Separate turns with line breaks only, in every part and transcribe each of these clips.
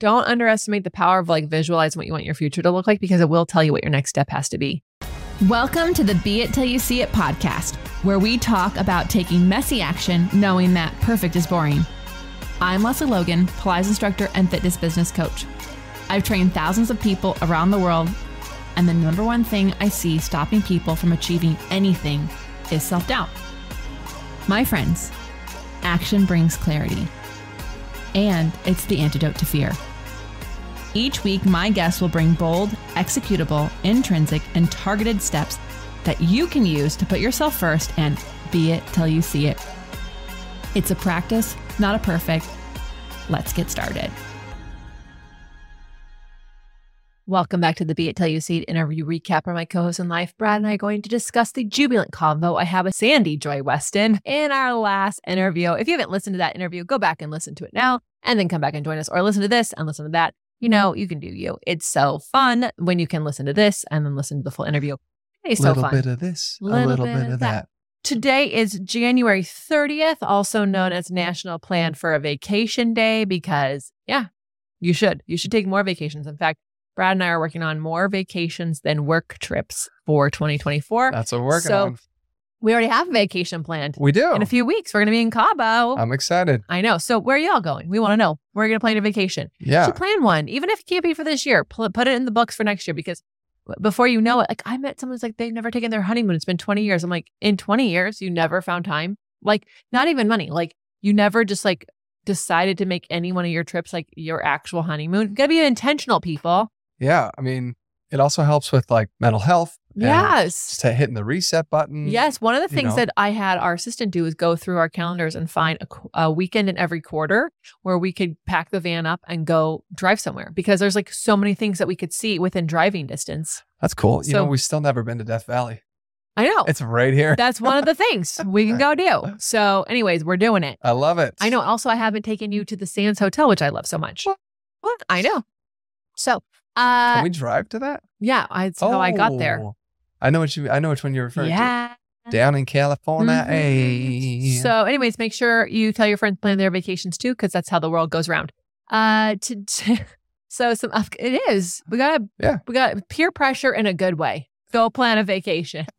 don't underestimate the power of like visualizing what you want your future to look like because it will tell you what your next step has to be.
Welcome to the Be It Till You See It podcast, where we talk about taking messy action knowing that perfect is boring. I'm Lesley Logan, Pilates instructor and fitness business coach. I've trained thousands of people around the world, and the number one thing I see stopping people from achieving anything is self doubt. My friends, action brings clarity, and it's the antidote to fear. Each week, my guests will bring bold, executable, intrinsic, and targeted steps that you can use to put yourself first and be it till you see it. It's a practice, not a perfect. Let's get started.
Welcome back to the Be It Till You See It interview recap where my co-host in life, Brad, and I are going to discuss the jubilant convo I have with Sandy Joy Weston in our last interview. If you haven't listened to that interview, go back and listen to it now and then come back and join us or listen to this and listen to that. You know, you can do you. It's so fun when you can listen to this and then listen to the full interview. It's
A
so
little
fun.
bit of this, a
Little
little
bit
bit
of
of
that.
that.
Today is January 30th, also known as National Plan for a Vacation Day, because, yeah, you should. You should take more vacations. In fact, Brad and I are working on more vacations than work trips for 2024.
That's what we're working
So,
on.
We already have a vacation planned.
We do.
In a few weeks, we're going to be in Cabo.
I'm excited.
I know. So, where are y'all going? We want to know. We're going to plan a vacation. You
Yeah.
should plan one, even if it can't be for this year. Put it in the books for next year because before you know it, like I met someone who's like they've never taken their honeymoon. It's been 20 years. I'm like, in 20 years, you never found time. Like, not even money. Like, you never just like decided to make any one of your trips like your actual honeymoon. You gotta be intentional, people.
Yeah. I mean, it also helps with like mental health.
Yes.
Just hitting the reset button.
Yes, one of the things
know.
that I had our assistant do is go through our calendars and find a, a weekend in every quarter where we could pack the van up and go drive somewhere because there's like so many things that we could see within driving distance.
That's cool. You
So-
know, we've still never been to Death Valley.
I know.
It's right here.
That's one of the things we can go do. So, anyways, we're doing it.
I love it.
I know. Also, I haven't taken you to the Sands Hotel, which I love so much.
What?
I know. So, uh,
Can we drive to that?
yeah, I, that's how I got there.
I know what you. I know which one you're referring
Yeah.
to. Down in California.
Mhm.
Hey.
So, anyways, make sure you tell your friends plan their vacations too, because that's how the world goes around. Uh, to, to so some it is we got
Yeah.
we got peer pressure in a good way. Go plan a vacation.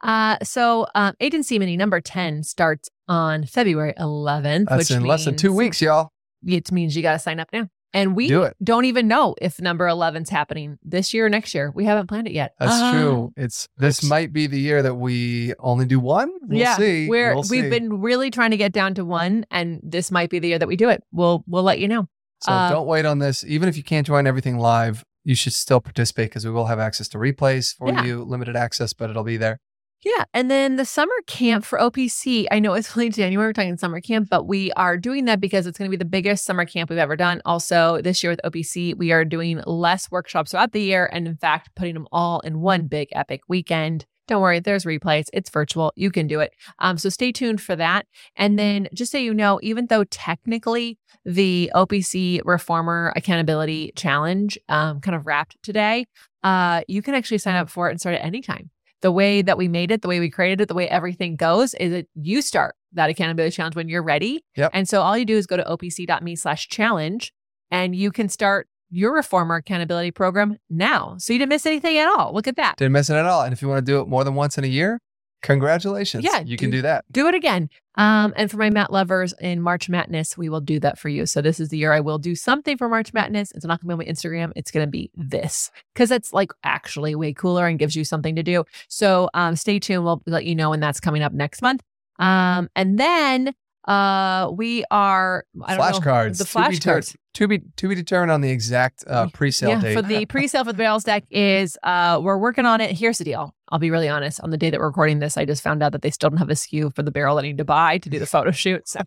Uh, so um, agency mini number ten starts on February 11th.
That's
which
in less than two weeks, y'all.
It means you got to sign up now, and we
Do
don't even know if number 11's happening this year or next year. We haven't planned it yet.
That's
Ah.
true. It's this might be the year that we only do one. We'll
yeah,
see.
we're
We'll
we've
see.
been really trying to get down to one, and this might be the year that we do it. We'll we'll let you know.
So
uh,
don't wait on this. Even if you can't join everything live, you should still participate because we will have access to replays for
Yeah.
you, limited access, but it'll be there.
Yeah, and then the summer camp for OPC. I know it's only January. We're talking summer camp, but we are doing that because it's going to be the biggest summer camp we've ever done. Also, this year with OPC, we are doing less workshops throughout the year, and in fact, putting them all in one big epic weekend. Don't worry, there's replays. It's virtual. You can do it. Um, so stay tuned for that. And then, just so you know, even though technically the OPC Reformer Accountability Challenge um, kind of wrapped today, uh, you can actually sign up for it and start at any time the way that we made it, the way we created it, the way everything goes is that you start that accountability challenge when you're ready.
Yep.
And so all you do is go to opc.me slash challenge and you can start your reformer accountability program now. So you didn't miss anything at all. Look at that.
Didn't miss it at all. And if you want to do it more than once in a year, congratulations.
Yeah,
you can
do-
do that.
Do it again. Um, and for my Mat lovers in March Madness, we will do that for you. So this is the year I will do something for March Madness. It's not going to be on my Instagram. It's going to be this because it's like actually way cooler and gives you something to do. So um, stay tuned. We'll let you know when that's coming up next month. Um, and then uh, we are I don't know,
Flashcards.
The
to be ter-
flashcards.
To be to be determined on the exact uh, pre-sale
yeah,
date.
for the pre-sale for the barrels deck is uh we're working on it. Here's the deal. I'll be really honest. On the day that we're recording this, I just found out that they still don't have a SKU for the barrel that I need to buy to do the photo shoot. So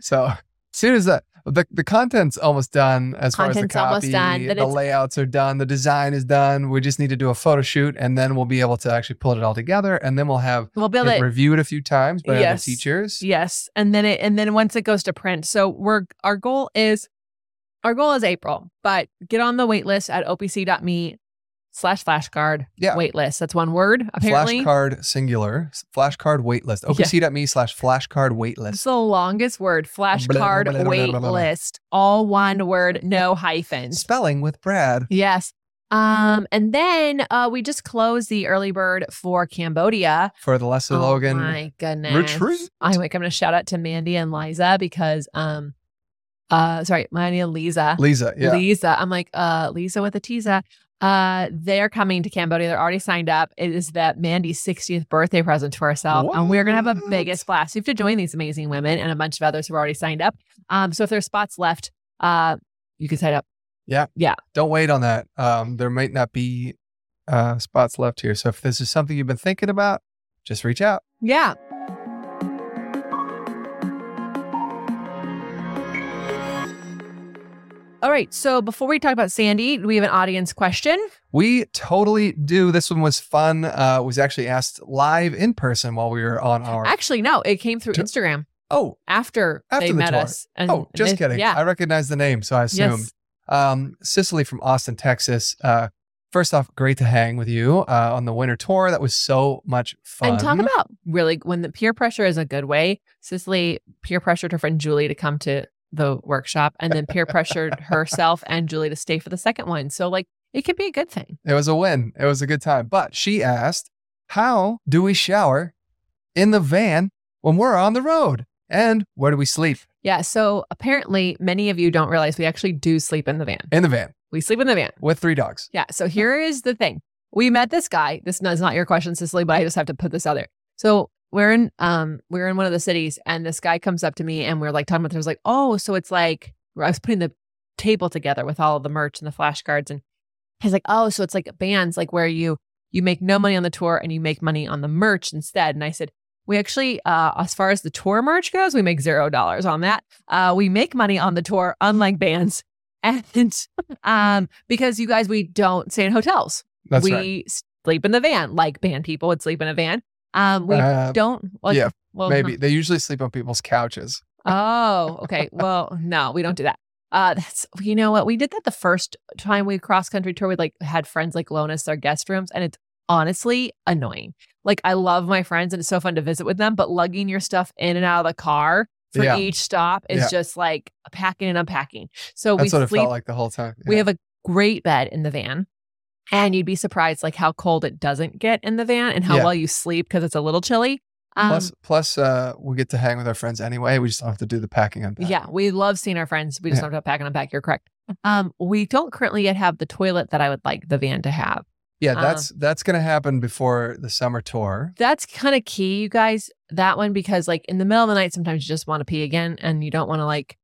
so as soon as that the, the content's almost done as far as the
Content's
copy,
done,
the layouts are done, the design is done. We just need to do a photo shoot and then we'll be able to actually pull it all together and then we'll have
we'll build
it
it.
reviewed a few times by
Yes.
teachers.
Yes, and then it and then once it goes to print. So we're our goal is our goal is April, but get on the wait list at opc.me slash flashcard
Yeah.
wait list. That's one word, apparently.
Flashcard singular. Flashcard waitlist. OPC.me slash flashcard waitlist.
It's the longest word. Flashcard
blah, blah,
wait
blah, blah, blah.
list. All one word, no hyphens.
Spelling with Brad.
Yes. Um, and then uh, we just closed the early bird for Cambodia.
For the Lesley
oh
Logan
my goodness.
retreat.
I'm like, I'm gonna shout out to Mandy and Liza because um uh sorry, Mandy and Lisa.
Lisa. Yeah.
Lisa. I'm like, uh, Lisa with a teaser. Uh, they're coming to Cambodia. They're already signed up. It is that Mandy's 60th birthday present to herself. And we're gonna have a biggest blast. You have to join these amazing women and a bunch of others who are already signed up. Um, so if there's spots left, uh, you can sign up. Yeah. Yeah.
Don't wait on that. Um, there might not be uh, spots left here. So if this is something you've been thinking about, just reach out.
Yeah. All right. So before we talk about Sandy, do we have an audience question.
We totally do. This one was fun. Uh, was actually asked live in person while we were on our.
Actually, no, it came through Instagram
oh,
after,
After
they
the
met
tour.
us. And
oh, just
they-
kidding.
Yeah.
I recognize the name, so I assumed.
Yes.
Um, Cicely from Austin, Texas. Uh, first off, great to hang with you uh, on the winter tour. That was so much fun.
And talk about really when the peer pressure is a good way. Cicely peer pressured her friend Julie to come to the workshop and then peer pressured herself and Julie to stay for the second one. So like it could be a good thing.
It was a win. It was a good time. But she asked, How do we shower in the van when we're on the road? And where do we sleep?
Yeah. So apparently many of you don't realize we actually do sleep in the van.
In the van
We sleep in the van.
with three dogs.
Yeah. So here is the thing. We met this guy. This is not your question, Cicely, but I just have to put this out there. So we're in um we're in one of the cities and this guy comes up to me and we're like talking about there's like, oh, so it's like I was putting the table together with all of the merch and the flashcards and he's like, oh, so it's like bands like where you you make no money on the tour and you make money on the merch instead. And I said, we actually, uh, as far as the tour merch goes, we make zero dollars on that. Uh, we make money on the tour, unlike bands. And um, because you guys, we don't stay in hotels.
That's
we
right.
sleep in the van, like band people would sleep in a van. Um, we
Uh,
don't. Well,
yeah,
well,
Maybe they usually sleep on people's couches.
Oh, okay. Well, no, we don't do that. Uh, that's you know what we did that the first time we cross country tour. We like had friends like loan us their guest rooms, and it's honestly annoying. Like I love my friends, and it's so fun to visit with them, but lugging your stuff in and out of the car for
Yeah.
each stop is
Yeah.
just like packing and unpacking. So
That's
we sleep.
felt like the whole time.
We have a great bed in the van. And you'd be surprised like how cold it doesn't get in the van and how
Yeah.
well you sleep because it's a little chilly. Um,
plus, plus, uh, we get to hang with our friends anyway. We just don't have to do the packing and
Yeah, we love seeing our friends. We just
Yeah.
don't have to pack and unpack. You're correct. Um, we don't currently yet have the toilet that I would like the van to have.
Yeah,
Uh,
that's that's gonna happen before the summer tour.
That's kind of key, you guys. That one because like in the middle of the night, sometimes you just want to pee again, and you don't want to like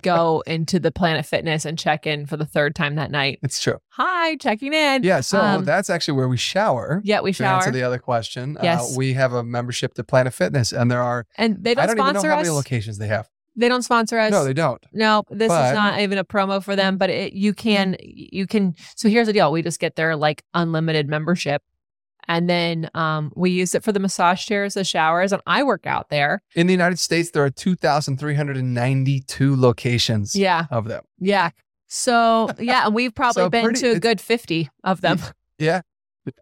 go into the Planet Fitness and check in for the third time that night.
It's true.
Hi, checking in.
Yeah, so
Um,
that's actually where we shower.
Yeah, we shower.
To answer the other question,
Yes.
uh, we have a membership to Planet Fitness, and there are
and they
I
don't,
don't even know
sponsor
how many locations they have.
they don't sponsor us.
No, they don't.
No, this
But-
is not even a promo for them, but it, you can you can so here's the deal. We just get their like unlimited membership. And then um we use it for the massage chairs, the showers, and I work out there.
In the United States, there are 2,392 locations
Yeah.
of them.
Yeah. So yeah, and we've probably
So
been
pretty-
to a good fifty of them.
Yeah.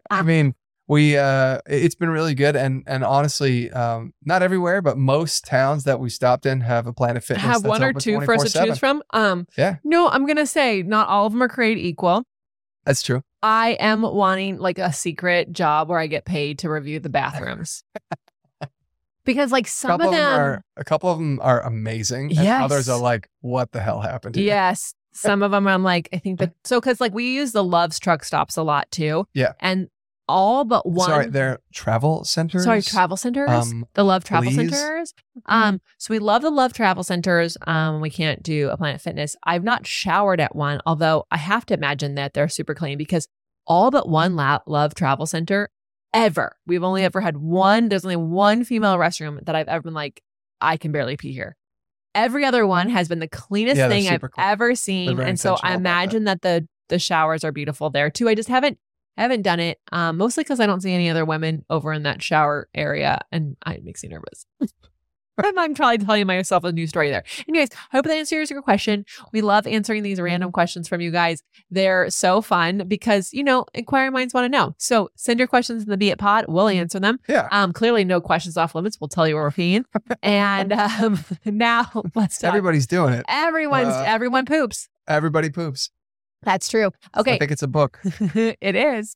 I
Ah.
mean, we uh it's been really good and and honestly, um not everywhere, but most towns that we stopped in have a Planet Fitness.
have
that's
one or two for us to choose from. Um
Yeah.
no, I'm gonna say not all of them are created equal.
That's true.
I am wanting like a secret job where I get paid to review the bathrooms. because like some of them
are a couple of them are amazing. And others are like, what the hell happened here?
Yes. Some of them I'm like, I think that so because like we use the Love's truck stops a lot too.
Yeah.
And all but one
Sorry, they're travel centers.
sorry, travel centers.
Um,
the Love Travel
please?
Centers. Um, so we love the Love Travel Centers. Um, we can't do a Planet Fitness. I've not showered at one, although I have to imagine that they're super clean because all but one la- Love Travel Center ever. We've only ever had one. There's only one female restroom that I've ever been like, I can barely pee here. Every other one has been the cleanest
Yeah,
thing I've
clean.
ever seen, and so I
about that.
imagine that. the the showers are beautiful there too. I just haven't haven't done it, um, mostly because I don't see any other women over in that shower area, and I, it makes me nervous. I'm probably telling myself a new story there. Anyways, hope that answers your question. We love answering these random questions from you guys. They're so fun because, you know, inquiring minds want to know. So send your questions in the Be It Pod. We'll answer them.
Yeah.
Um, clearly no questions off limits. We'll tell you what we're feeding. and um, now let's talk.
Everybody's doing it.
Everyone's
Uh,
everyone poops.
Everybody poops.
That's true. Okay.
I think it's a book.
it is.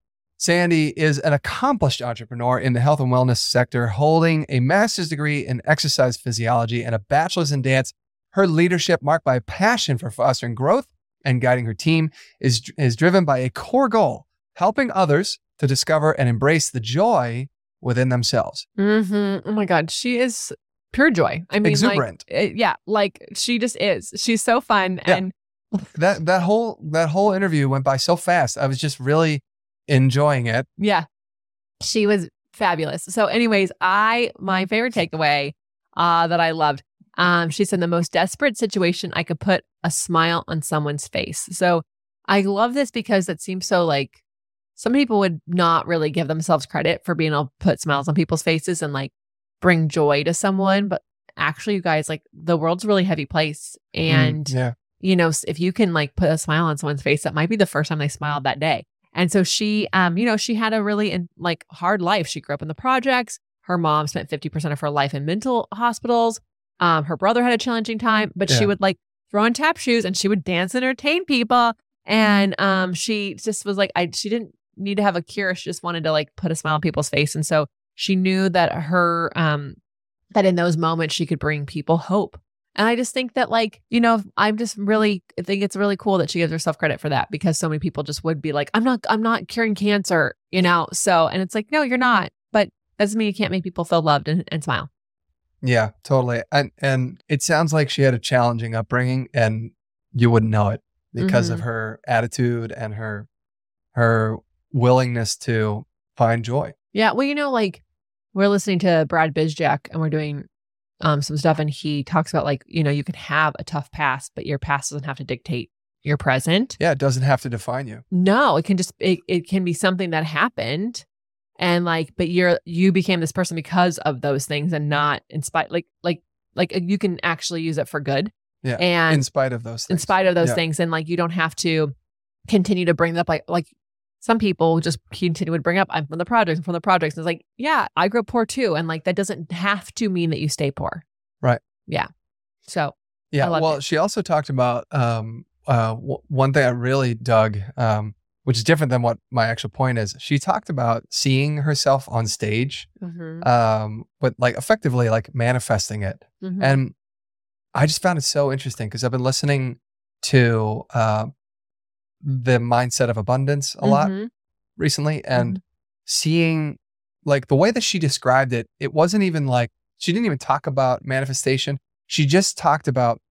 Sandy is an accomplished entrepreneur in the health and wellness sector, holding a master's degree in exercise physiology and a bachelor's in dance. Her leadership, marked by passion for fostering growth and guiding her team, is, is driven by a core goal helping others to discover and embrace the joy within themselves.
Mm-hmm. Oh my God, she is pure joy. I mean,
Exuberant.
like, yeah, like she just is. She's so fun,
Yeah.
and
That that whole that whole interview went by so fast. I was just really enjoying it.
yeah, she was fabulous. So, anyways, I my favorite takeaway uh, that I loved. Um, she said the most desperate situation I could put a smile on someone's face. So, I love this because it seems so like some people would not really give themselves credit for being able to put smiles on people's faces and like bring joy to someone, but actually, you guys, like the world's a really heavy place, and
Mm, yeah.
you know, if you can like put a smile on someone's face, that might be the first time they smiled that day. And so she, um, you know, she had a really in, like hard life. She grew up in the projects. Her mom spent 50% of her life in mental hospitals. Um, her brother had a challenging time, but she would like throw on tap shoes and she would dance and entertain people. And um, she just was like, I, she didn't need to have a cure. She just wanted to like put a smile on people's face. And so she knew that her, um, that in those moments she could bring people hope. And I just think that, like, you know, I'm just really I think it's really cool that she gives herself credit for that because so many people just would be like, I'm not, I'm not curing cancer, you know? So, and it's like, no, you're not. But doesn't mean you can't make people feel loved and, and smile.
Yeah, totally. And and it sounds like she had a challenging upbringing and you wouldn't know it because of mm-hmm. her attitude and her her willingness to find joy.
Yeah. Well, you know, like we're listening to Brad Bizjak and we're doing um, some stuff, and he talks about like, you know, you can have a tough past, but your past doesn't have to dictate your present.
Yeah, it doesn't have to define you.
No, it can just it, it can be something that happened and like but you're you became this person because of those things and not in spite like like like you can actually use it for good.
Yeah,
And
in spite of those things.
in spite of those
Yeah.
things and like you don't have to continue to bring up like like some people just continue to bring up I'm from the projects I'm from the projects and it's like yeah I grew up poor too and like that doesn't have to mean that you stay poor
Right.
yeah so
Yeah. Well,
it.
she also talked about um, uh, w- one thing I really dug, um, which is different than what my actual point is. She talked about seeing herself on stage,
mhm,
um, but like effectively like manifesting it.
mhm.
And I just found it so interesting because I've been listening to uh, the mindset of abundance a lot
Mhm.
recently and seeing like the way that she described it, it wasn't even like she didn't even talk about manifestation. She just talked about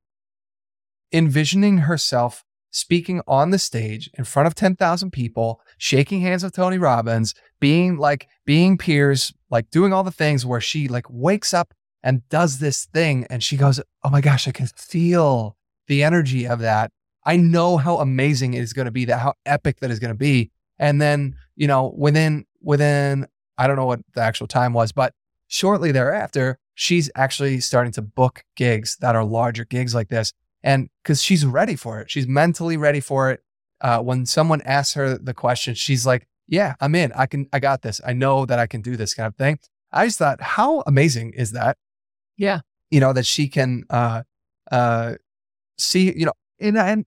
envisioning herself speaking on the stage in front of 10,000 people, shaking hands with Tony Robbins, being like being peers, like doing all the things where she like wakes up and does this thing and she goes, "Oh my gosh, I can feel the energy of that. I know how amazing it is going to be, that how epic that is going to be." And then, you know, within within I don't know what the actual time was, but shortly thereafter, she's actually starting to book gigs that are larger gigs like this. And because she's ready for it, she's mentally ready for it. Uh, when someone asks her the question, she's like, "Yeah, I'm in. I can. I got this. I know that I can do this kind of thing." I just thought, how amazing is that?
Yeah.
You know, that she can uh uh see, you know, and, and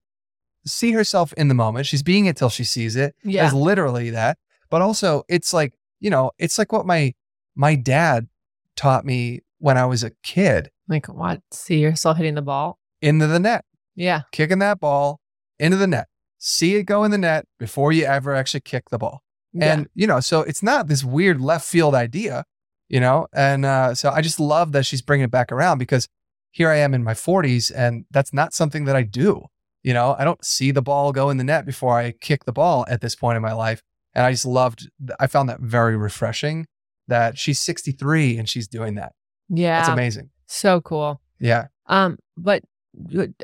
see herself in the moment. She's being it till she sees it.
Yeah.
It's literally that. But also it's like, you know, it's like what my my dad taught me when I was a kid
Like what? See yourself hitting the ball?
into the net,
Yeah.
kicking that ball into the net. See it go in the net before you ever actually kick the ball. And, you know, so it's not this weird left field idea, you know? And uh, so I just love that she's bringing it back around because here I am in my 40s and that's not something that I do. You know, I don't see the ball go in the net before I kick the ball at this point in my life. And I just loved, I found that very refreshing that she's 63 and she's doing that.
yeah.
That's amazing.
So cool.
Yeah.
Um, but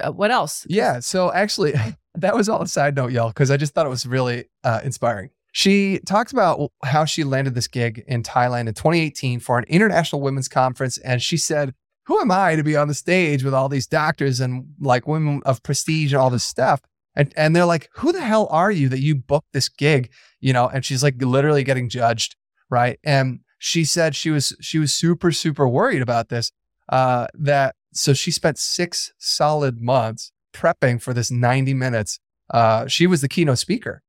uh, what else?
Yeah. So actually, that was all a side note, y'all, because I just thought it was really uh, inspiring. She talked about how she landed this gig in Thailand in 2018 for an international women's conference. And she said, Who am I to be on the stage with all these doctors and like women of prestige and all this stuff? And, and they're like, Who the hell are you that you booked this gig? You know, and she's like literally getting judged. Right. And she said she was she was super, super worried about this. Uh, that so she spent six solid months prepping for this 90 minutes. Uh, she was the keynote speaker,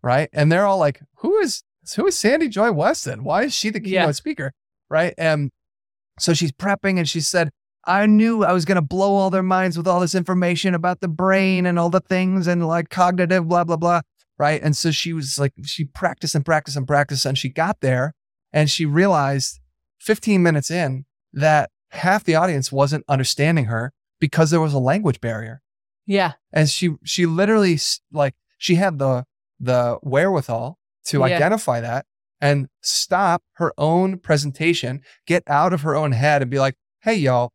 right? And they're all like, "Who is who is Sandy Joy Weston? Why is she the keynote
Yeah.
speaker?" Right? And so she's prepping, and she said, "I knew I was going to blow all their minds with all this information about the brain and all the things and like cognitive blah blah blah." Right? And so she was like, she practiced and practiced and practiced, and she got there, and she realized 15 minutes in that half the audience wasn't understanding her because there was a language barrier
Yeah.
and she she literally like she had the the wherewithal to
Yeah.
identify that and stop her own presentation get out of her own head and be like hey y'all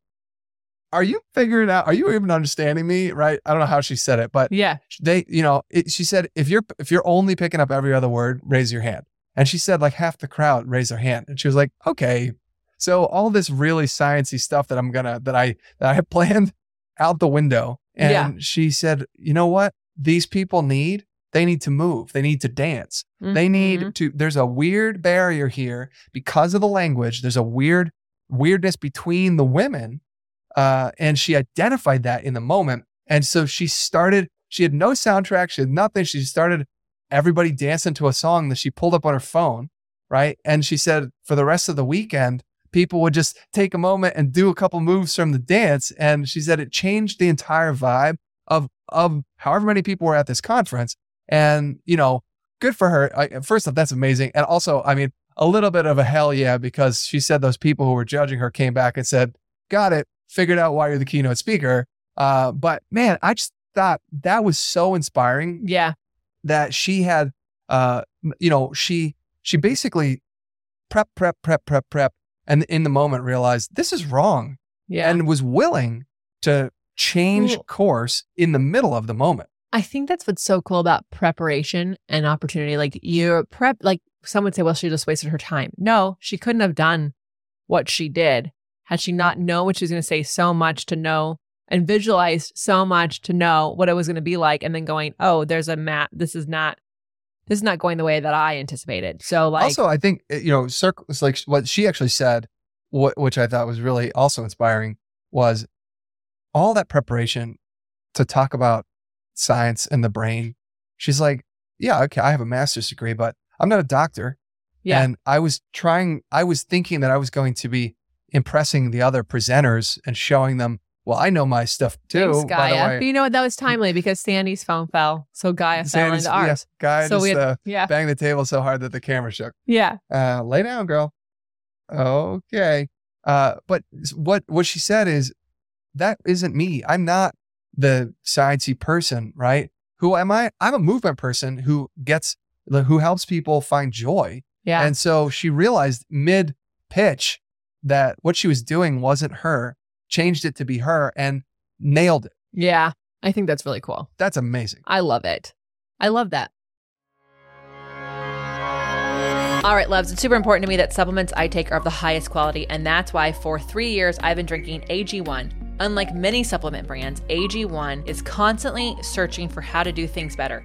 are you figuring out are you even understanding me right i don't know how she said it but
Yeah.
they you know it, she said if you're if you're only picking up every other word raise your hand and she said like half the crowd raised their hand and she was like okay so all this really sciencey stuff that i'm gonna that i that i have planned out the window and
Yeah.
she said you know what these people need they need to move. They need to dance. They need
Mhm.
to there's a weird barrier here because of the language. There's a weird weirdness between the women uh, and she identified that in the moment. And so she started she had no soundtrack she had nothing. She started everybody dancing to a song that she pulled up on her phone right? And she said for the rest of the weekend people would just take a moment and do a couple moves from the dance. And she said it changed the entire vibe of of however many people were at this conference and you know good for her. I, first off, that's amazing. And also, I mean, a little bit of a hell yeah, because she said those people who were judging her came back and said, got it, figured out why you're the keynote speaker. Uh, but man, I just thought that was so inspiring
Yeah.
that she had, uh, you know, she, she basically prep, prep, prep, prep, prep. And in the moment realized this is wrong
Yeah.
and was willing to change course in the middle of the moment.
I think that's what's so cool about preparation and opportunity. Like you're prep, like some would say, well, she just wasted her time. No, she couldn't have done what she did had she not known what she was going to say so much to know and visualized so much to know what it was going to be like. And then going, oh, there's a map. This is not, this is not going the way that I anticipated. So like,
also, I think uh, you know, circles like what she actually said, what, which I thought was really also inspiring, was all that preparation to talk about science and the brain. She's like, yeah, okay, I have a master's degree, but I'm not a doctor.
Yeah.
And I was trying, I was thinking that I was going to be impressing the other presenters and showing them, well, I know my stuff too.
thanks,
by the
Gaia.
way.
But you know what? That was timely because Sandy's phone fell. So Gaia fell
Sandy's-
into
yeah,
ours.
guy
So
just
we had-
uh,
Yeah.
banged the table so hard that the camera shook.
Yeah.
uh, lay down, girl. Okay. Uh, but what what she said is that isn't me. I'm not the sciencey person, right? Who am I? I'm a movement person who gets who helps people find joy.
Yeah.
And so she realized mid pitch that what she was doing wasn't her, changed it to be her and nailed it.
yeah. I think that's really cool.
That's amazing.
I love it. I love that. All right, loves, it's super important to me that supplements I take are of the highest quality, and that's why for three years I've been drinking AG1. Unlike many supplement brands, AG1 is constantly searching for how to do things better.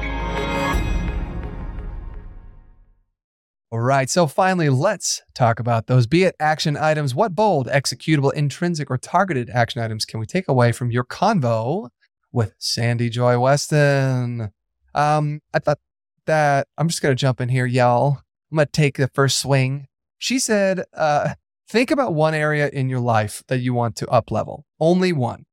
All right. So finally, let's talk about those be it action items. What bold, executable, intrinsic, or targeted action items can we take away from your convo with Sandy Joy Weston? Um, I thought that I'm just going to jump in here, y'all. I'm going to take the first swing. She said, uh, think about one area in your life that you want to up level, only one.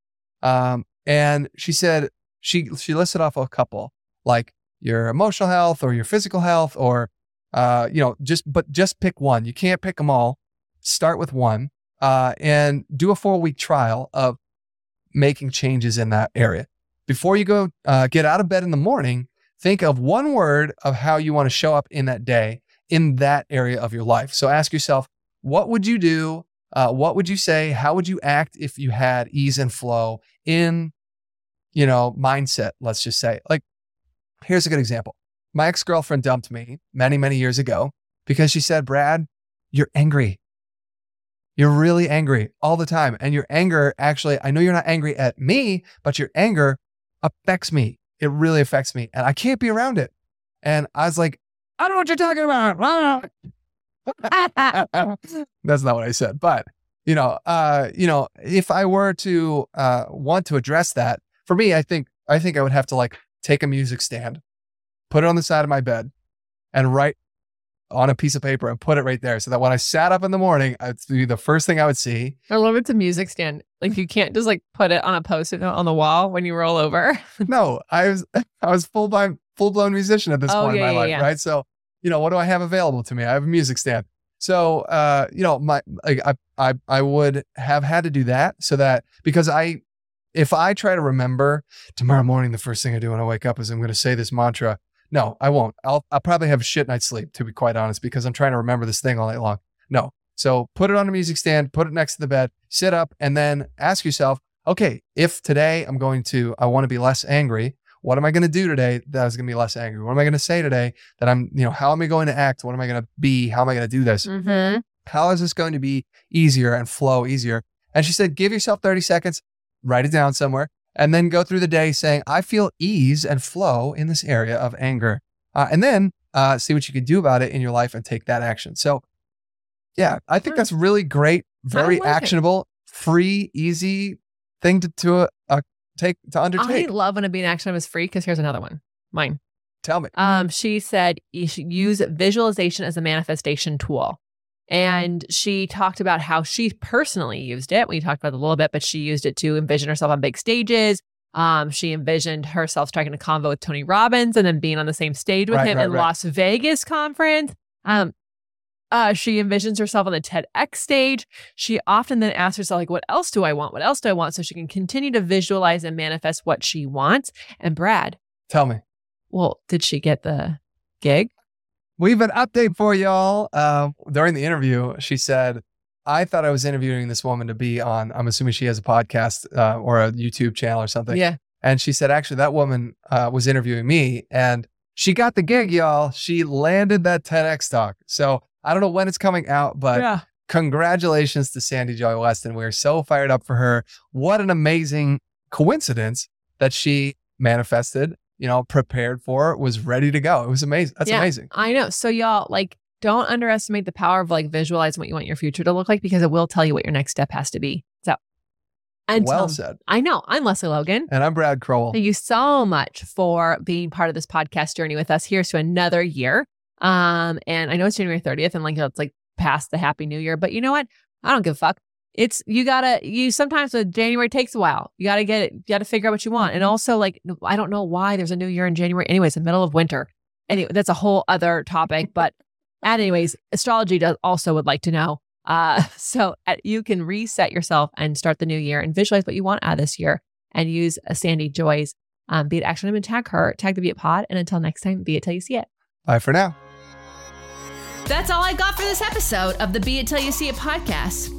Um, and she said, she, she listed off a couple like your emotional health or your physical health or uh, you know, just but just pick one. You can't pick them all. Start with one uh, and do a four week trial of making changes in that area. Before you go uh, get out of bed in the morning, think of one word of how you want to show up in that day in that area of your life. So ask yourself, what would you do? Uh, what would you say? How would you act if you had ease and flow in, you know, mindset? Let's just say, like, here's a good example. My ex girlfriend dumped me many, many years ago because she said, Brad, you're angry. You're really angry all the time. And your anger actually, I know you're not angry at me, but your anger affects me. It really affects me. And I can't be around it. And I was like, I don't know what you're talking about. That's not what I said. But, you know, uh, you know, if I were to uh, want to address that, for me, I think I think I would have to like take a music stand put it on the side of my bed, and write on a piece of paper and put it right there so that when I sat up in the morning, it's be the first thing I would see.
I love it's a music stand. Like you can't just like put it on a post-it note on the wall when you roll over.
no, I was I was full by full blown musician at this oh, point yeah, in my yeah, life, yeah. right? So, you know, what do I have available to me? I have a music stand. So, uh, you know, my like I I I would have had to do that so that because I if I try to remember tomorrow morning, the first thing I do when I wake up is I'm going to say this mantra no, I won't. I'll I'll probably have a shit night's sleep to be quite honest because I'm trying to remember this thing all night long. No. So put it on a music stand, put it next to the bed, sit up, and then ask yourself, okay, if today I'm going to, I want to be less angry. What am I going to do today that is going to be less angry? What am I going to say today that I'm, you know, how am I going to act? What am I going to be? How am I going to do this? Mm-hmm. How is this going to be easier and flow easier? And she said, give yourself 30 seconds, write it down somewhere, and then go through the day saying, I feel ease and flow in this area of anger. Uh, and then uh, see what you can do about it in your life and take that action. So, yeah, I think that's really great, very like actionable, it. free, easy thing to, to uh, take to undertake.
I love when a being action is free because here's another one, mine.
Tell me.
Um, she said you should use visualization as a manifestation tool. And she talked about how she personally used it. We talked about it a little bit, but she used it to envision herself on big stages. Um, she envisioned herself striking a convo with Tony Robbins and then being on the same stage with right, him right, in right. Las Vegas conference. Um, uh, she envisions herself on the TEDx stage. She often then asks herself, like, what else do I want? What else do I want? So she can continue to visualize and manifest what she wants. And Brad,
tell me.
Well, did she get the gig?
We have an update for y'all. Uh, during the interview, she said, I thought I was interviewing this woman to be on, I'm assuming she has a podcast uh, or a YouTube channel or something.
Yeah.
And she said, actually, that woman uh, was interviewing me and she got the gig, y'all. She landed that TEDx talk. So I don't know when it's coming out, but
yeah.
congratulations to Sandy Joy Weston. We're so fired up for her. What an amazing coincidence that she manifested, you know, prepared for, was ready to go. It was amazing. That's
Yeah.
amazing.
I know. So y'all like don't underestimate the power of like visualizing what you want your future to look like because it will tell you what your next step has to be. So and
well
so-
said.
I know. I'm Lesley Logan.
And I'm Brad Crowell.
Thank you so much for being part of this podcast journey with us. Here's to another year. Um, and I know it's January 30th and like it's like past the happy new year, but you know what? I don't give a fuck. It's you gotta you sometimes the January takes a while. You gotta get it, you gotta figure out what you want. And also like I don't know why there's a new year in January. Anyways, the middle of winter. Anyway, that's a whole other topic. But anyways, astrology does also would like to know. Uh, so uh, you can reset yourself and start the new year and visualize what you want out of this year and use a Sandy Joy's um, Be It Action Item and tag her, tag the Be It Pod. And until next time, be it till you see it.
Bye for now.
That's all I got for this episode of the Be It Till You See It podcast.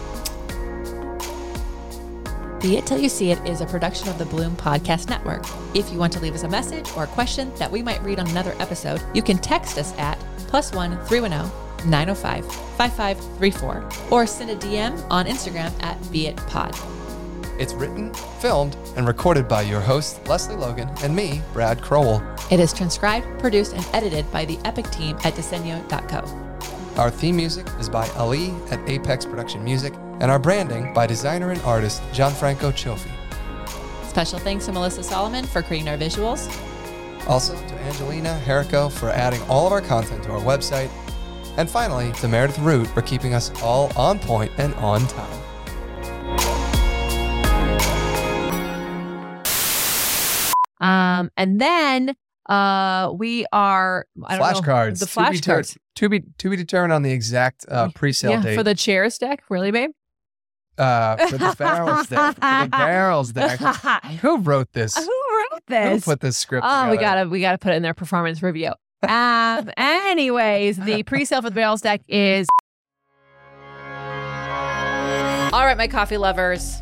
Be It Till You See It is a production of the Bloom Podcast Network. If you want to leave us a message or a question that we might read on another episode, you can text us at plus one 310 905 5534 or send a DM on Instagram at Be It Pod.
It's written, filmed, and recorded by your host, Lesley Logan, and me, Brad Crowell.
It is transcribed, produced, and edited by the Epic team at Disenyo.co.
Our theme music is by Ali at Apex Production Music, and our branding by designer and artist Gianfranco Cioffi.
Special thanks to Melissa Solomon for creating our visuals.
Also to Angelina Herrico for adding all of our content to our website. And finally, to Meredith Root for keeping us all on point and on time.
Um, and then uh, we are I don't know,
Flashcards.
The
To be ter-
flashcards.
To be, to be determined on the exact uh, pre-sale
yeah,
date
for the chairs deck, really, babe?
Uh, for the barrels deck. For the barrels deck. Who wrote this?
Who wrote this?
Who put this script?
oh, we gotta we gotta put it in their performance review. Um. anyways, the pre-sale for the barrels deck is. All right, my coffee lovers.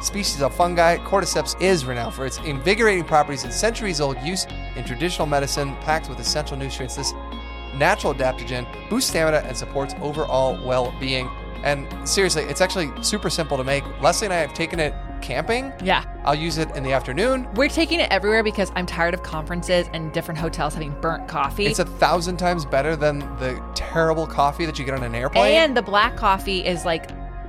species of fungi, cordyceps is renowned for its invigorating properties and centuries old use in traditional medicine, packed with essential nutrients. This natural adaptogen boosts stamina and supports overall well being. And seriously, it's actually super simple to make. Lesley and I have taken it camping.
Yeah.
I'll use it in the afternoon.
We're taking it everywhere because I'm tired of conferences and different hotels having burnt coffee.
It's a thousand times better than the terrible coffee that you get on an airplane.
and the black coffee is like